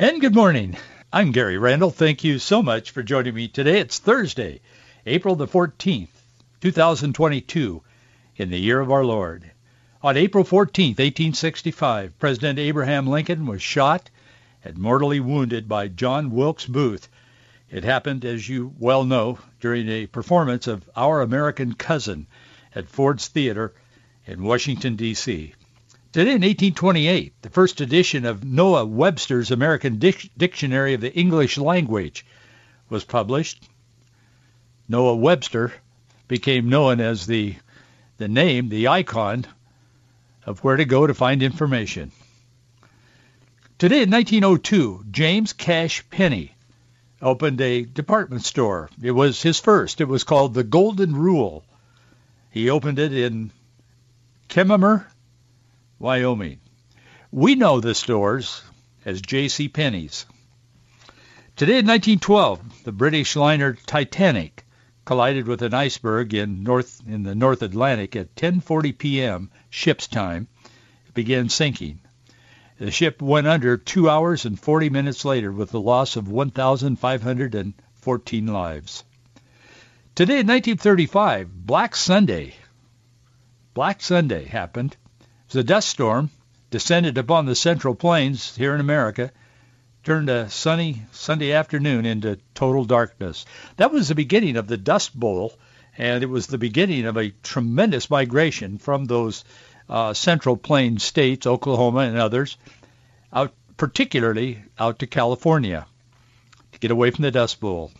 And good morning. I'm Gary Randall. Thank you so much for joining me today. It's Thursday, April the 14th, 2022, in the year of our Lord. On April 14th, 1865, President Abraham Lincoln was shot and mortally wounded by John Wilkes Booth. It happened, as you well know, during a performance of Our American Cousin at Ford's Theater in Washington, D.C. Today in 1828, the first edition of Noah Webster's American Dic- Dictionary of the English Language was published. Noah Webster became known as the, the name, the icon of where to go to find information. Today in 1902, James Cash Penney opened a department store. It was his first. It was called the Golden Rule. He opened it in Kemmerer, Wyoming. We know the stores as J.C. Penney's. Today in 1912, the British liner Titanic collided with an iceberg in north in the North Atlantic at 10:40 p.m. ship's time. It began sinking. The ship went under 2 hours and 40 minutes later with the loss of 1,514 lives. Today in 1935, Black Sunday. Black Sunday happened. The dust storm descended upon the Central Plains here in America, turned a sunny Sunday afternoon into total darkness. That was the beginning of the Dust Bowl, and it was the beginning of a tremendous migration from those uh, Central Plains states, Oklahoma and others, out particularly out to California to get away from the Dust Bowl.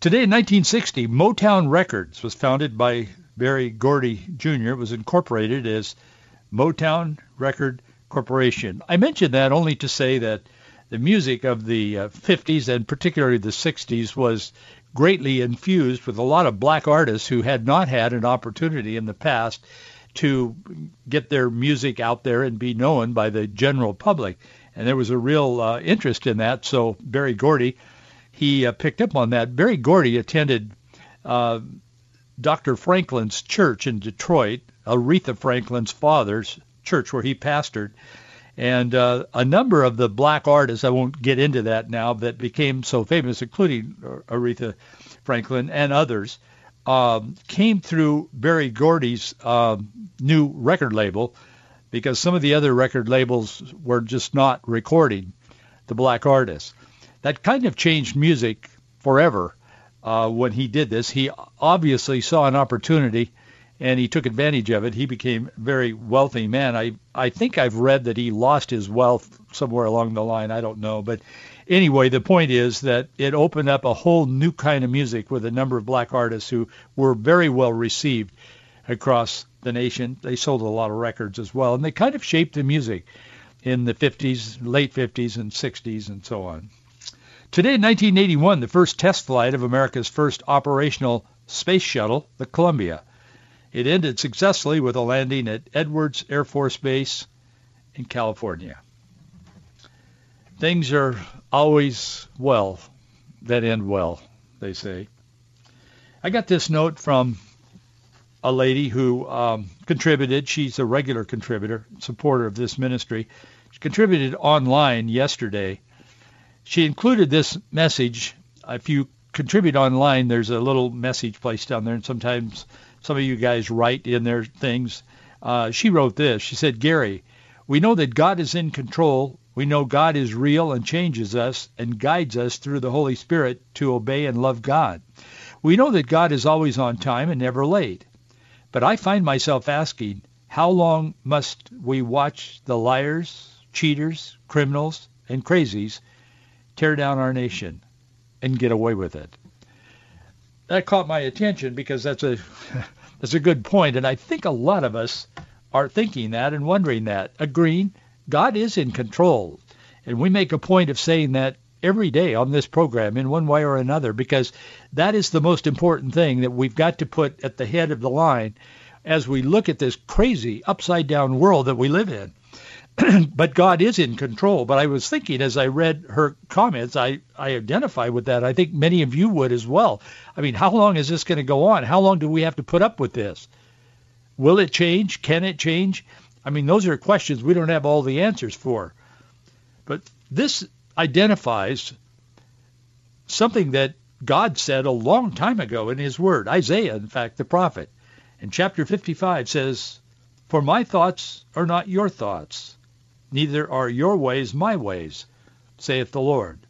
Today in 1960, Motown Records was founded by Berry Gordy Jr. Was incorporated as Motown Record Corporation. I mention that only to say that the music of the uh, 50s and particularly the 60s was greatly infused with a lot of black artists who had not had an opportunity in the past to get their music out there and be known by the general public. And there was a real uh, interest in that. So Berry Gordy, he uh, picked up on that. Berry Gordy attended uh, Dr. Franklin's church in Detroit Aretha Franklin's father's church where he pastored. And uh, a number of the black artists, I won't get into that now, that became so famous, including Aretha Franklin and others, um, came through Berry Gordy's um, new record label because some of the other record labels were just not recording the black artists. That kind of changed music forever uh, when he did this. He obviously saw an opportunity and he took advantage of it. He became a very wealthy man. I I think I've read that he lost his wealth somewhere along the line. I don't know, but anyway, the point is that it opened up a whole new kind of music with a number of black artists who were very well received across the nation. They sold a lot of records as well, and they kind of shaped the music in the 50s, late 50s and 60s and so on. Today in 1981, the first test flight of America's first operational space shuttle, the Columbia. It ended successfully with a landing at Edwards Air Force Base in California. Things are always well that end well, they say. I got this note from a lady who um, contributed. She's a regular contributor, supporter of this ministry. She contributed online yesterday. She included this message. If you contribute online, there's a little message placed down there, and sometimes some of you guys write in their things. Uh, she wrote this. She said, Gary, we know that God is in control. We know God is real and changes us and guides us through the Holy Spirit to obey and love God. We know that God is always on time and never late. But I find myself asking, how long must we watch the liars, cheaters, criminals, and crazies tear down our nation and get away with it? That caught my attention because that's a that's a good point, and I think a lot of us are thinking that and wondering that, agreeing God is in control, and we make a point of saying that every day on this program in one way or another because that is the most important thing that we've got to put at the head of the line as we look at this crazy upside down world that we live in. but God is in control. But I was thinking as I read her comments, I, I identify with that. I think many of you would as well. I mean, how long is this going to go on? How long do we have to put up with this? Will it change? Can it change? I mean, those are questions we don't have all the answers for. But this identifies something that God said a long time ago in his word. Isaiah, in fact, the prophet, in chapter 55 says, For my thoughts are not your thoughts, neither are your ways my ways, saith the Lord.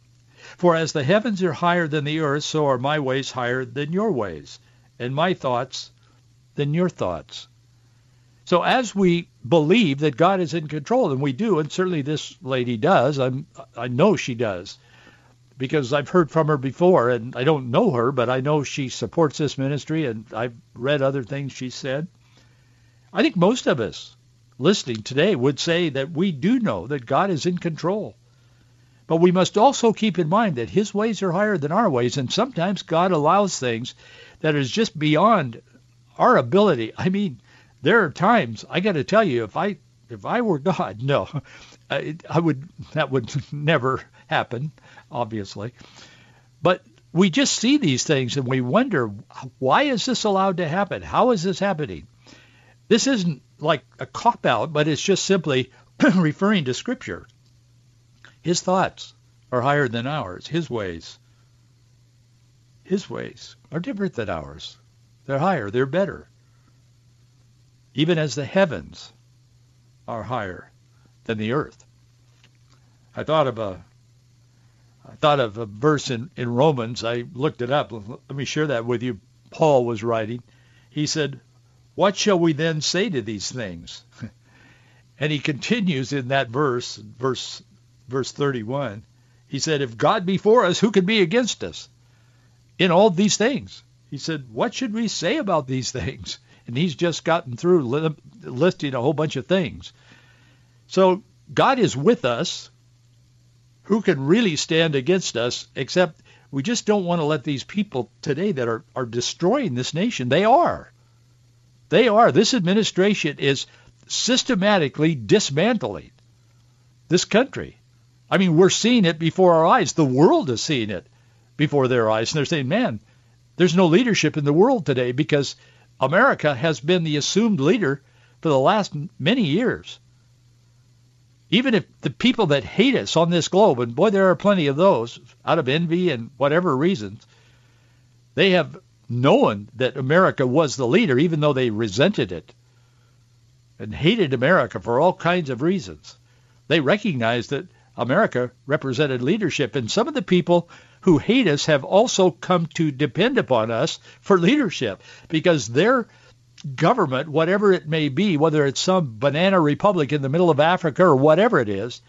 For as the heavens are higher than the earth, so are my ways higher than your ways, and my thoughts than your thoughts. So as we believe that God is in control, and we do, and certainly this lady does, I'm, I know she does, because I've heard from her before, and I don't know her, but I know she supports this ministry, and I've read other things she said. I think most of us listening today would say that we do know that God is in control. But we must also keep in mind that his ways are higher than our ways, and sometimes God allows things that is just beyond our ability. I mean, there are times I got to tell you, if I if I were God, no, I, I would that would never happen, obviously. But we just see these things and we wonder why is this allowed to happen? How is this happening? This isn't like a cop out, but it's just simply referring to Scripture. His thoughts are higher than ours. His ways, his ways are different than ours. They're higher. They're better even as the heavens are higher than the earth. I thought of a I thought of a verse in, in Romans. I looked it up. Let me share that with you. Paul was writing. He said, What shall we then say to these things? and he continues in that verse, verse verse 31. He said, If God be for us, who can be against us? In all these things. He said, What should we say about these things? and he's just gotten through li- listing a whole bunch of things. So God is with us. Who can really stand against us except we just don't want to let these people today that are, are destroying this nation. They are. They are. This administration is systematically dismantling this country. I mean, we're seeing it before our eyes. The world is seeing it before their eyes. And they're saying, man, there's no leadership in the world today because America has been the assumed leader for the last many years. Even if the people that hate us on this globe, and boy, there are plenty of those out of envy and whatever reasons, they have known that America was the leader, even though they resented it and hated America for all kinds of reasons. They recognized that America represented leadership, and some of the people who hate us have also come to depend upon us for leadership because their government, whatever it may be, whether it's some banana republic in the middle of Africa or whatever it is,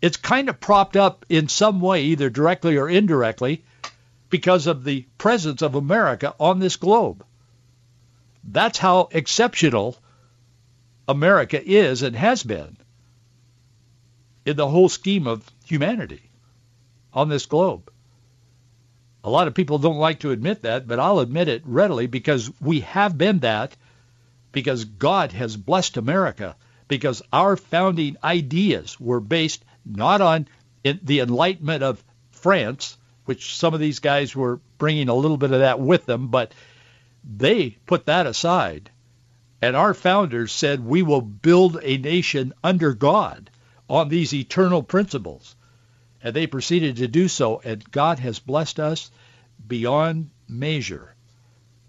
it's kind of propped up in some way, either directly or indirectly, because of the presence of America on this globe. That's how exceptional America is and has been in the whole scheme of humanity on this globe. A lot of people don't like to admit that, but I'll admit it readily because we have been that because God has blessed America because our founding ideas were based not on the enlightenment of France, which some of these guys were bringing a little bit of that with them, but they put that aside. And our founders said, we will build a nation under God on these eternal principles. And they proceeded to do so, and God has blessed us beyond measure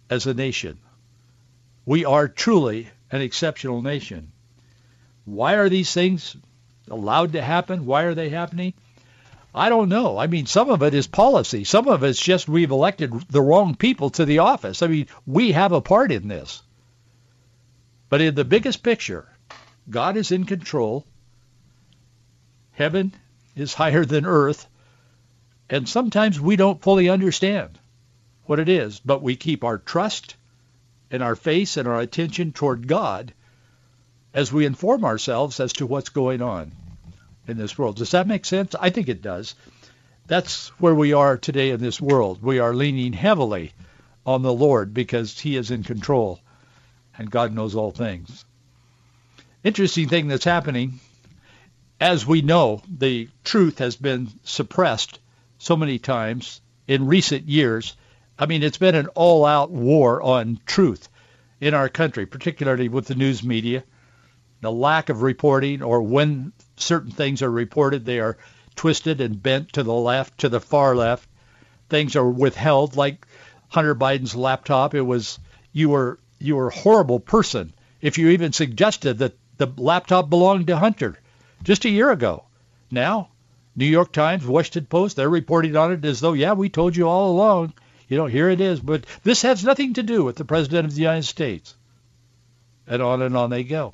as a nation. We are truly an exceptional nation. Why are these things allowed to happen? Why are they happening? I don't know. I mean, some of it is policy. Some of it's just we've elected the wrong people to the office. I mean, we have a part in this. But in the biggest picture, God is in control. Heaven is higher than earth. And sometimes we don't fully understand what it is, but we keep our trust and our faith and our attention toward God as we inform ourselves as to what's going on in this world. Does that make sense? I think it does. That's where we are today in this world. We are leaning heavily on the Lord because he is in control and God knows all things. Interesting thing that's happening as we know, the truth has been suppressed so many times in recent years. I mean, it's been an all-out war on truth in our country, particularly with the news media. The lack of reporting or when certain things are reported, they are twisted and bent to the left, to the far left. Things are withheld like Hunter Biden's laptop. It was you were you were a horrible person if you even suggested that the laptop belonged to Hunter just a year ago. Now, New York Times, Washington Post, they're reporting on it as though, yeah, we told you all along. You know, here it is. But this has nothing to do with the President of the United States. And on and on they go.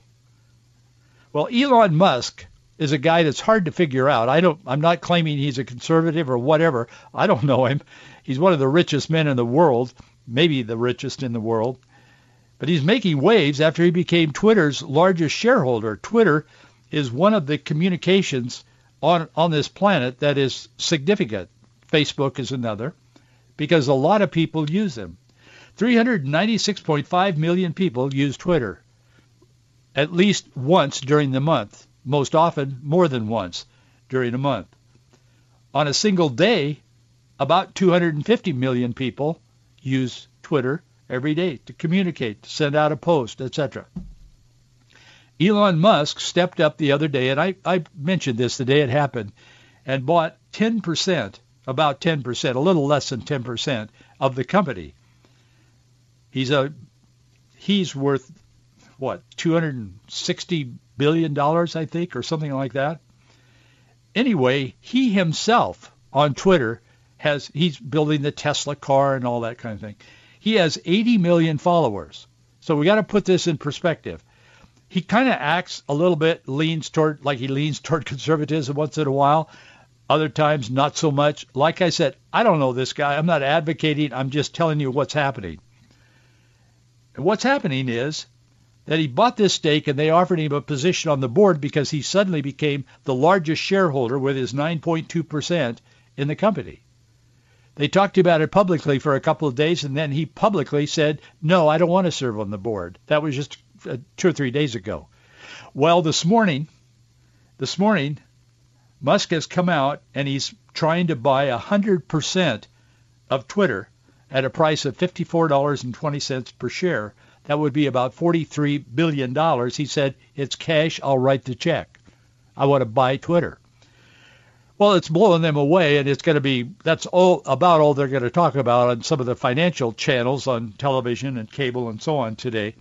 Well, Elon Musk is a guy that's hard to figure out. I don't I'm not claiming he's a conservative or whatever. I don't know him. He's one of the richest men in the world, maybe the richest in the world. But he's making waves after he became Twitter's largest shareholder. Twitter is one of the communications on on this planet that is significant. Facebook is another because a lot of people use them. 396.5 million people use Twitter at least once during the month, most often more than once during a month. On a single day, about 250 million people use Twitter every day to communicate, to send out a post, etc. Elon Musk stepped up the other day, and I, I mentioned this the day it happened, and bought 10%, about 10%, a little less than 10% of the company. He's a he's worth what 260 billion dollars, I think, or something like that. Anyway, he himself on Twitter has he's building the Tesla car and all that kind of thing. He has 80 million followers. So we got to put this in perspective. He kind of acts a little bit leans toward like he leans toward conservatism once in a while. Other times not so much. Like I said, I don't know this guy. I'm not advocating. I'm just telling you what's happening. And what's happening is that he bought this stake and they offered him a position on the board because he suddenly became the largest shareholder with his 9.2% in the company. They talked about it publicly for a couple of days and then he publicly said, no, I don't want to serve on the board. That was just uh, two or three days ago. Well, this morning, this morning, Musk has come out and he's trying to buy 100% of Twitter at a price of $54.20 per share that would be about $43 billion. He said, it's cash. I'll write the check. I want to buy Twitter. Well, it's blowing them away, and it's going to be, that's all about all they're going to talk about on some of the financial channels on television and cable and so on today.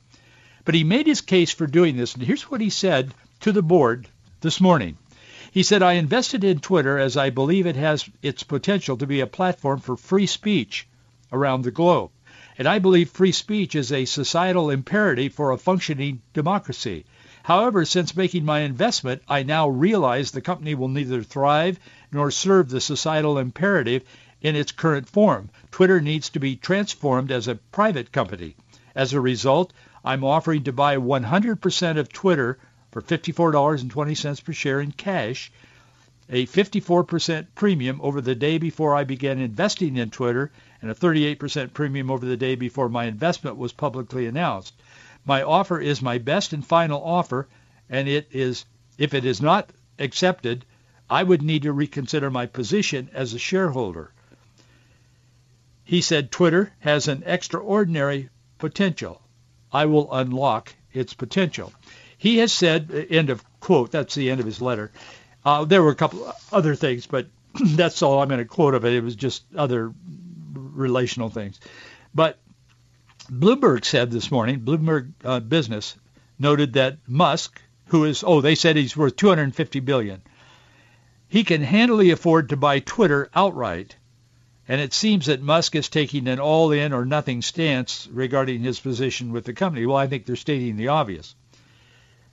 But he made his case for doing this, and here's what he said to the board this morning. He said, I invested in Twitter as I believe it has its potential to be a platform for free speech around the globe. And I believe free speech is a societal imperative for a functioning democracy. However, since making my investment, I now realize the company will neither thrive nor serve the societal imperative in its current form. Twitter needs to be transformed as a private company. As a result, I'm offering to buy 100% of Twitter for $54.20 per share in cash, a 54% premium over the day before I began investing in Twitter, and a 38% premium over the day before my investment was publicly announced. My offer is my best and final offer, and it is if it is not accepted, I would need to reconsider my position as a shareholder. He said Twitter has an extraordinary potential. I will unlock its potential. He has said, end of quote, that's the end of his letter. Uh, there were a couple other things, but that's all I'm going to quote of it. It was just other relational things. But Bloomberg said this morning, Bloomberg uh, Business noted that Musk, who is, oh, they said he's worth 250 billion. He can handily afford to buy Twitter outright. And it seems that Musk is taking an all-in or nothing stance regarding his position with the company. Well, I think they're stating the obvious.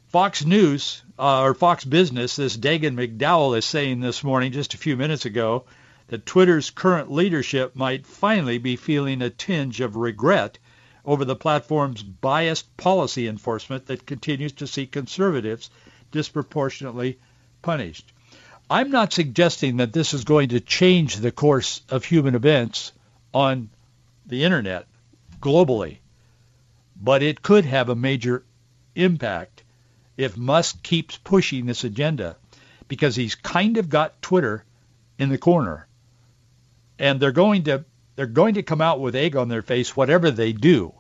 Fox News, uh, or Fox Business, this Dagen McDowell is saying this morning, just a few minutes ago, that Twitter's current leadership might finally be feeling a tinge of regret over the platform's biased policy enforcement that continues to see conservatives disproportionately punished. I'm not suggesting that this is going to change the course of human events on the internet globally, but it could have a major impact if Musk keeps pushing this agenda because he's kind of got Twitter in the corner and they're going to they're going to come out with egg on their face whatever they do.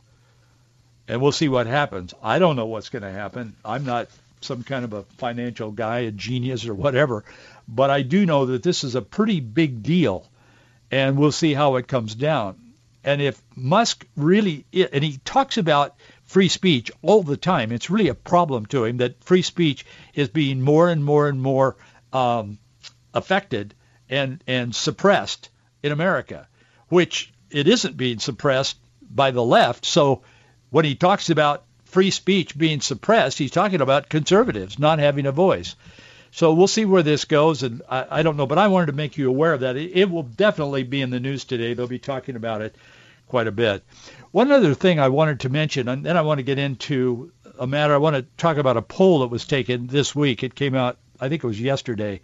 And we'll see what happens. I don't know what's going to happen. I'm not some kind of a financial guy a genius or whatever. But I do know that this is a pretty big deal, and we'll see how it comes down. And if Musk really, and he talks about free speech all the time, it's really a problem to him that free speech is being more and more and more um, affected and and suppressed in America, which it isn't being suppressed by the left. So when he talks about free speech being suppressed, he's talking about conservatives not having a voice. So we'll see where this goes, and I, I don't know, but I wanted to make you aware of that. It, it will definitely be in the news today. They'll be talking about it quite a bit. One other thing I wanted to mention, and then I want to get into a matter. I want to talk about a poll that was taken this week. It came out, I think it was yesterday,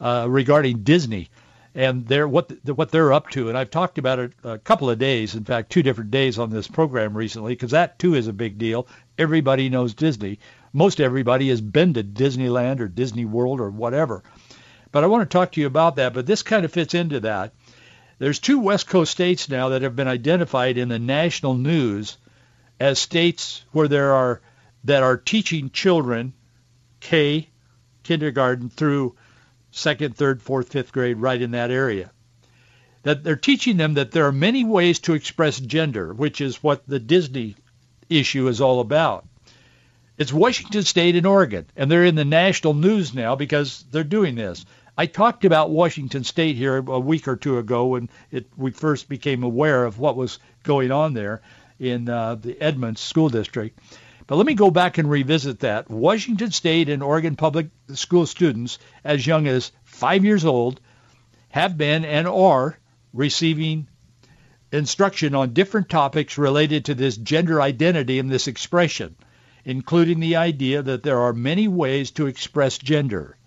uh, regarding Disney and they're what what they're up to. And I've talked about it a couple of days, in fact, two different days on this program recently, because that too is a big deal. Everybody knows Disney. Most everybody has been to Disneyland or Disney World or whatever. But I want to talk to you about that. But this kind of fits into that. There's two West Coast states now that have been identified in the national news as states where there are that are teaching children K kindergarten through second, third, fourth, fifth grade, right in that area. That they're teaching them that there are many ways to express gender, which is what the Disney issue is all about. It's Washington State and Oregon, and they're in the national news now because they're doing this. I talked about Washington State here a week or two ago when it, we first became aware of what was going on there in uh, the Edmonds School District. But let me go back and revisit that. Washington State and Oregon public school students as young as five years old have been and are receiving instruction on different topics related to this gender identity and this expression, including the idea that there are many ways to express gender.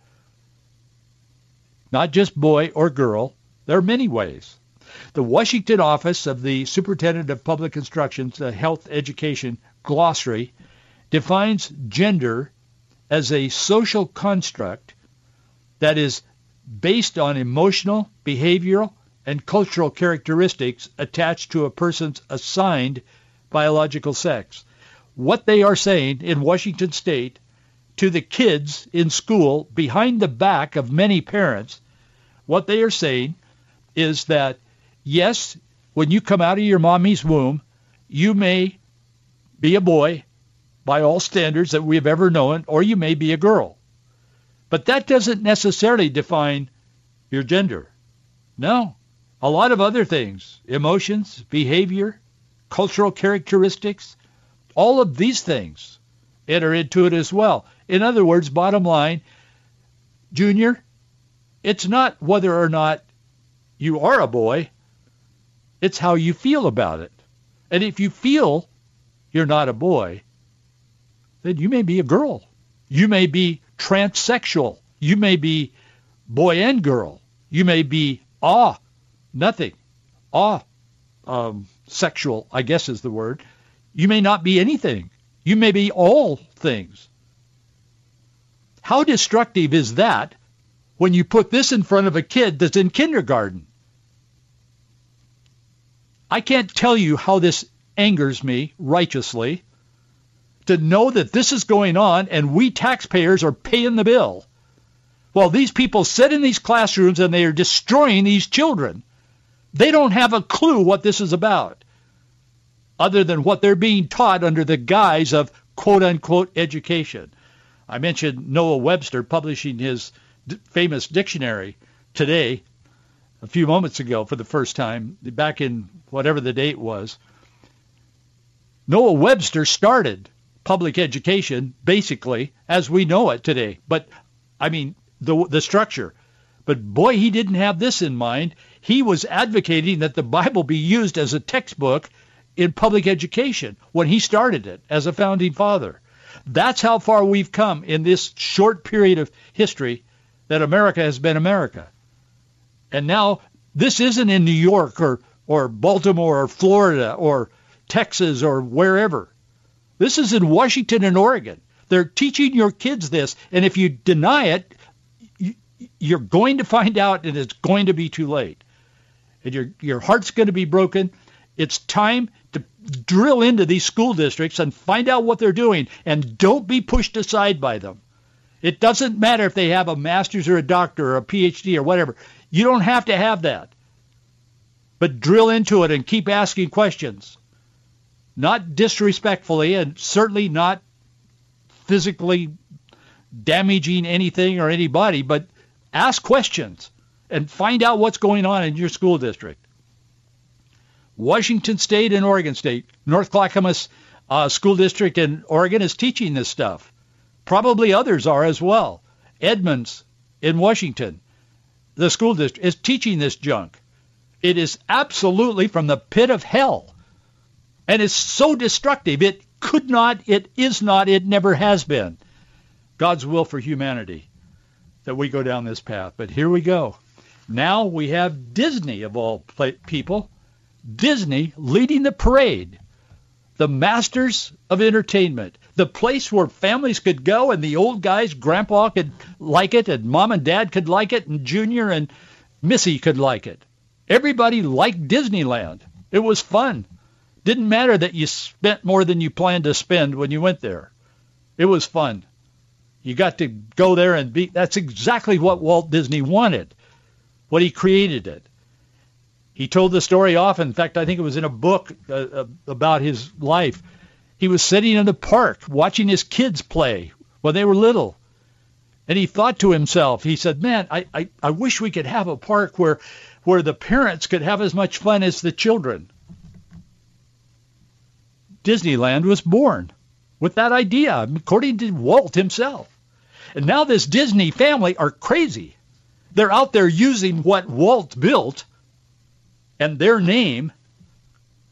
Not just boy or girl. There are many ways. The Washington office of the Superintendent of Public Instruction's uh, Health Education Glossary defines gender as a social construct that is based on emotional, behavioral, and cultural characteristics attached to a person's assigned biological sex. What they are saying in Washington state to the kids in school behind the back of many parents, what they are saying is that, yes, when you come out of your mommy's womb, you may be a boy by all standards that we have ever known, or you may be a girl. But that doesn't necessarily define your gender. No. A lot of other things, emotions, behavior, cultural characteristics, all of these things enter into it as well. In other words, bottom line, Junior, it's not whether or not you are a boy, it's how you feel about it. And if you feel you're not a boy, then you may be a girl. You may be transsexual. You may be boy and girl. You may be ah, nothing. Ah, um, sexual, I guess is the word. You may not be anything. You may be all things. How destructive is that when you put this in front of a kid that's in kindergarten? I can't tell you how this angers me righteously to know that this is going on and we taxpayers are paying the bill. While these people sit in these classrooms and they are destroying these children. They don't have a clue what this is about other than what they're being taught under the guise of quote-unquote education. I mentioned Noah Webster publishing his d- famous dictionary today, a few moments ago for the first time, back in whatever the date was. Noah Webster started public education basically as we know it today. But I mean the the structure. But boy, he didn't have this in mind. He was advocating that the Bible be used as a textbook in public education when he started it as a founding father. That's how far we've come in this short period of history that America has been America. And now this isn't in New York or, or Baltimore or Florida or Texas or wherever. This is in Washington and Oregon. They're teaching your kids this, and if you deny it, you're going to find out, and it's going to be too late. And your your heart's going to be broken. It's time to drill into these school districts and find out what they're doing, and don't be pushed aside by them. It doesn't matter if they have a master's or a doctor or a PhD or whatever. You don't have to have that. But drill into it and keep asking questions. Not disrespectfully and certainly not physically damaging anything or anybody, but ask questions and find out what's going on in your school district. Washington State and Oregon State, North Clackamas uh, School District in Oregon is teaching this stuff. Probably others are as well. Edmonds in Washington, the school district, is teaching this junk. It is absolutely from the pit of hell. And it's so destructive. It could not, it is not, it never has been. God's will for humanity that we go down this path. But here we go. Now we have Disney, of all people, Disney leading the parade, the masters of entertainment, the place where families could go and the old guys, grandpa could like it and mom and dad could like it and Junior and Missy could like it. Everybody liked Disneyland. It was fun. Didn't matter that you spent more than you planned to spend when you went there. It was fun. You got to go there and be, that's exactly what Walt Disney wanted, what he created it. He told the story often. In fact, I think it was in a book uh, uh, about his life. He was sitting in the park watching his kids play when they were little. And he thought to himself, he said, man, I, I, I wish we could have a park where, where the parents could have as much fun as the children. Disneyland was born with that idea, according to Walt himself. And now this Disney family are crazy. They're out there using what Walt built and their name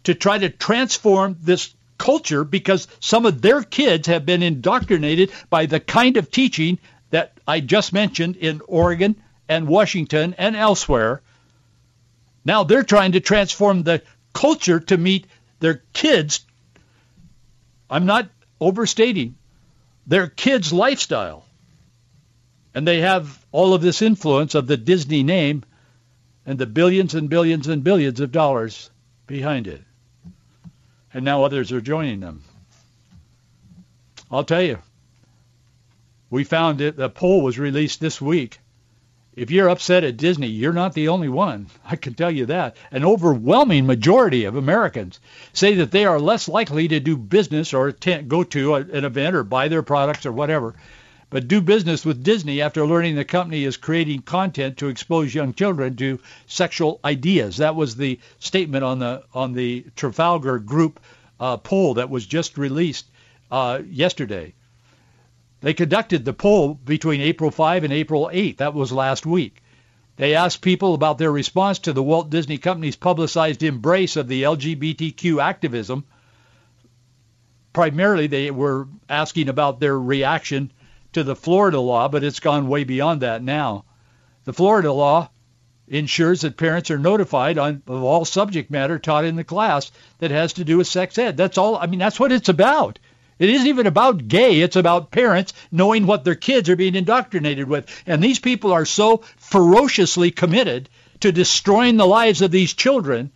to try to transform this culture because some of their kids have been indoctrinated by the kind of teaching that I just mentioned in Oregon and Washington and elsewhere. Now they're trying to transform the culture to meet their kids. I'm not overstating their kids' lifestyle. And they have all of this influence of the Disney name and the billions and billions and billions of dollars behind it. And now others are joining them. I'll tell you, we found it, the poll was released this week. If you're upset at Disney, you're not the only one. I can tell you that. An overwhelming majority of Americans say that they are less likely to do business or go to an event or buy their products or whatever but do business with Disney after learning the company is creating content to expose young children to sexual ideas. That was the statement on the on the Trafalgar Group uh, poll that was just released uh, yesterday. They conducted the poll between April 5 and April 8. That was last week. They asked people about their response to the Walt Disney Company's publicized embrace of the LGBTQ activism. Primarily, they were asking about their reaction to the Florida law, but it's gone way beyond that now. The Florida law ensures that parents are notified on, of all subject matter taught in the class that has to do with sex ed. That's all. I mean, that's what it's about. It isn't even about gay. It's about parents knowing what their kids are being indoctrinated with. And these people are so ferociously committed to destroying the lives of these children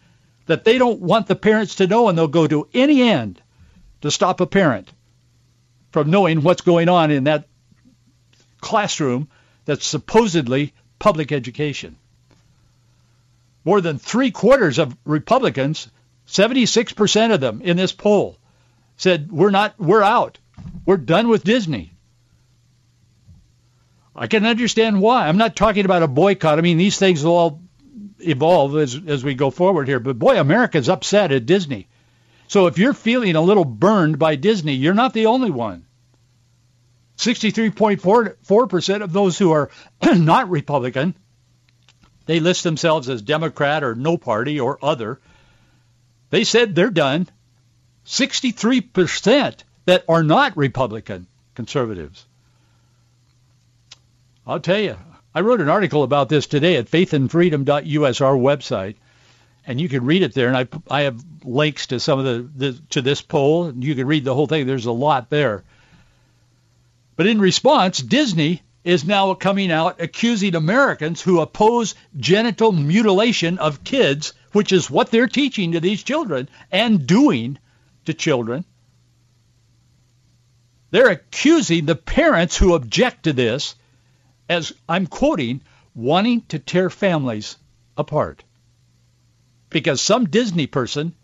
that they don't want the parents to know, and they'll go to any end to stop a parent from knowing what's going on in that classroom that's supposedly public education. More than three quarters of Republicans, 76% of them in this poll, said we're not, we're out. We're done with Disney. I can understand why. I'm not talking about a boycott. I mean, these things will all evolve as, as we go forward here. But boy, America's upset at Disney. So if you're feeling a little burned by Disney, you're not the only one. 63.4% of those who are not Republican, they list themselves as Democrat or no party or other. They said they're done. 63% that are not Republican conservatives. I'll tell you, I wrote an article about this today at faithandfreedom.us, our website, and you can read it there. And I, I have links to some of the, the to this poll, and you can read the whole thing. There's a lot there. But in response, Disney is now coming out accusing Americans who oppose genital mutilation of kids, which is what they're teaching to these children and doing to children. They're accusing the parents who object to this as I'm quoting, wanting to tear families apart. Because some Disney person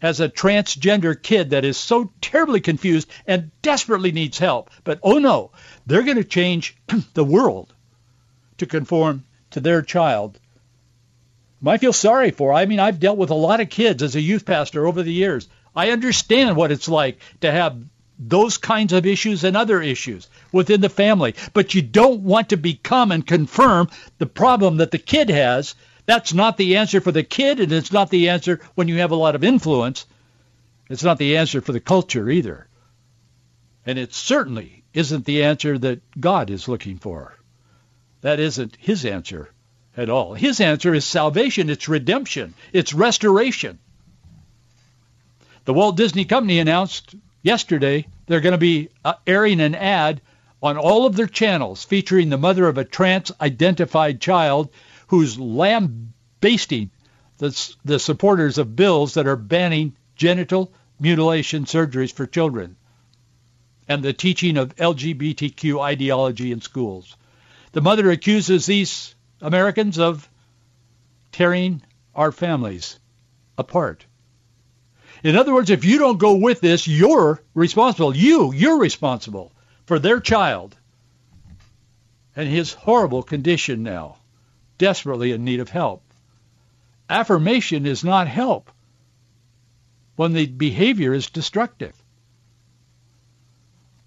has a transgender kid that is so terribly confused and desperately needs help. But oh no, they're going to change the world to conform to their child. I feel sorry for. I mean, I've dealt with a lot of kids as a youth pastor over the years. I understand what it's like to have those kinds of issues and other issues within the family. But you don't want to become and confirm the problem that the kid has. That's not the answer for the kid, and it's not the answer when you have a lot of influence. It's not the answer for the culture either. And it certainly isn't the answer that God is looking for. That isn't his answer at all. His answer is salvation, it's redemption, it's restoration. The Walt Disney Company announced yesterday they're going to be uh, airing an ad on all of their channels featuring the mother of a trans-identified child who's lambasting the, the supporters of bills that are banning genital mutilation surgeries for children and the teaching of LGBTQ ideology in schools. The mother accuses these Americans of tearing our families apart. In other words, if you don't go with this, you're responsible. You, you're responsible for their child and his horrible condition now, desperately in need of help. Affirmation is not help when the behavior is destructive.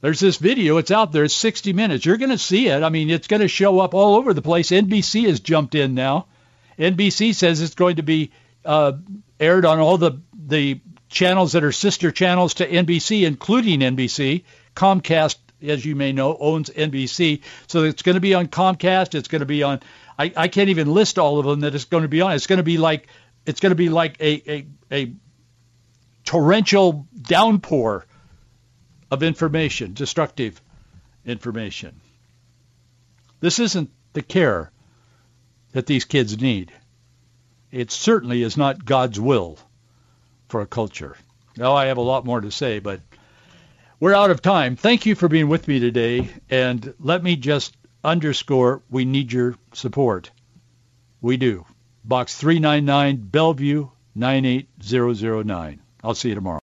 There's this video. It's out there. It's 60 minutes. You're going to see it. I mean, it's going to show up all over the place. NBC has jumped in now. NBC says it's going to be uh, aired on all the the channels that are sister channels to NBC, including NBC. Comcast, as you may know, owns NBC. So it's going to be on Comcast. It's going to be on, I, I can't even list all of them that it's going to be on. It's going to be like, it's going to be like a, a, a torrential downpour of information, destructive information. This isn't the care that these kids need. It certainly is not God's will for a culture. Now, I have a lot more to say, but we're out of time. Thank you for being with me today. And let me just underscore, we need your support. We do. Box 399, Bellevue 98009. I'll see you tomorrow.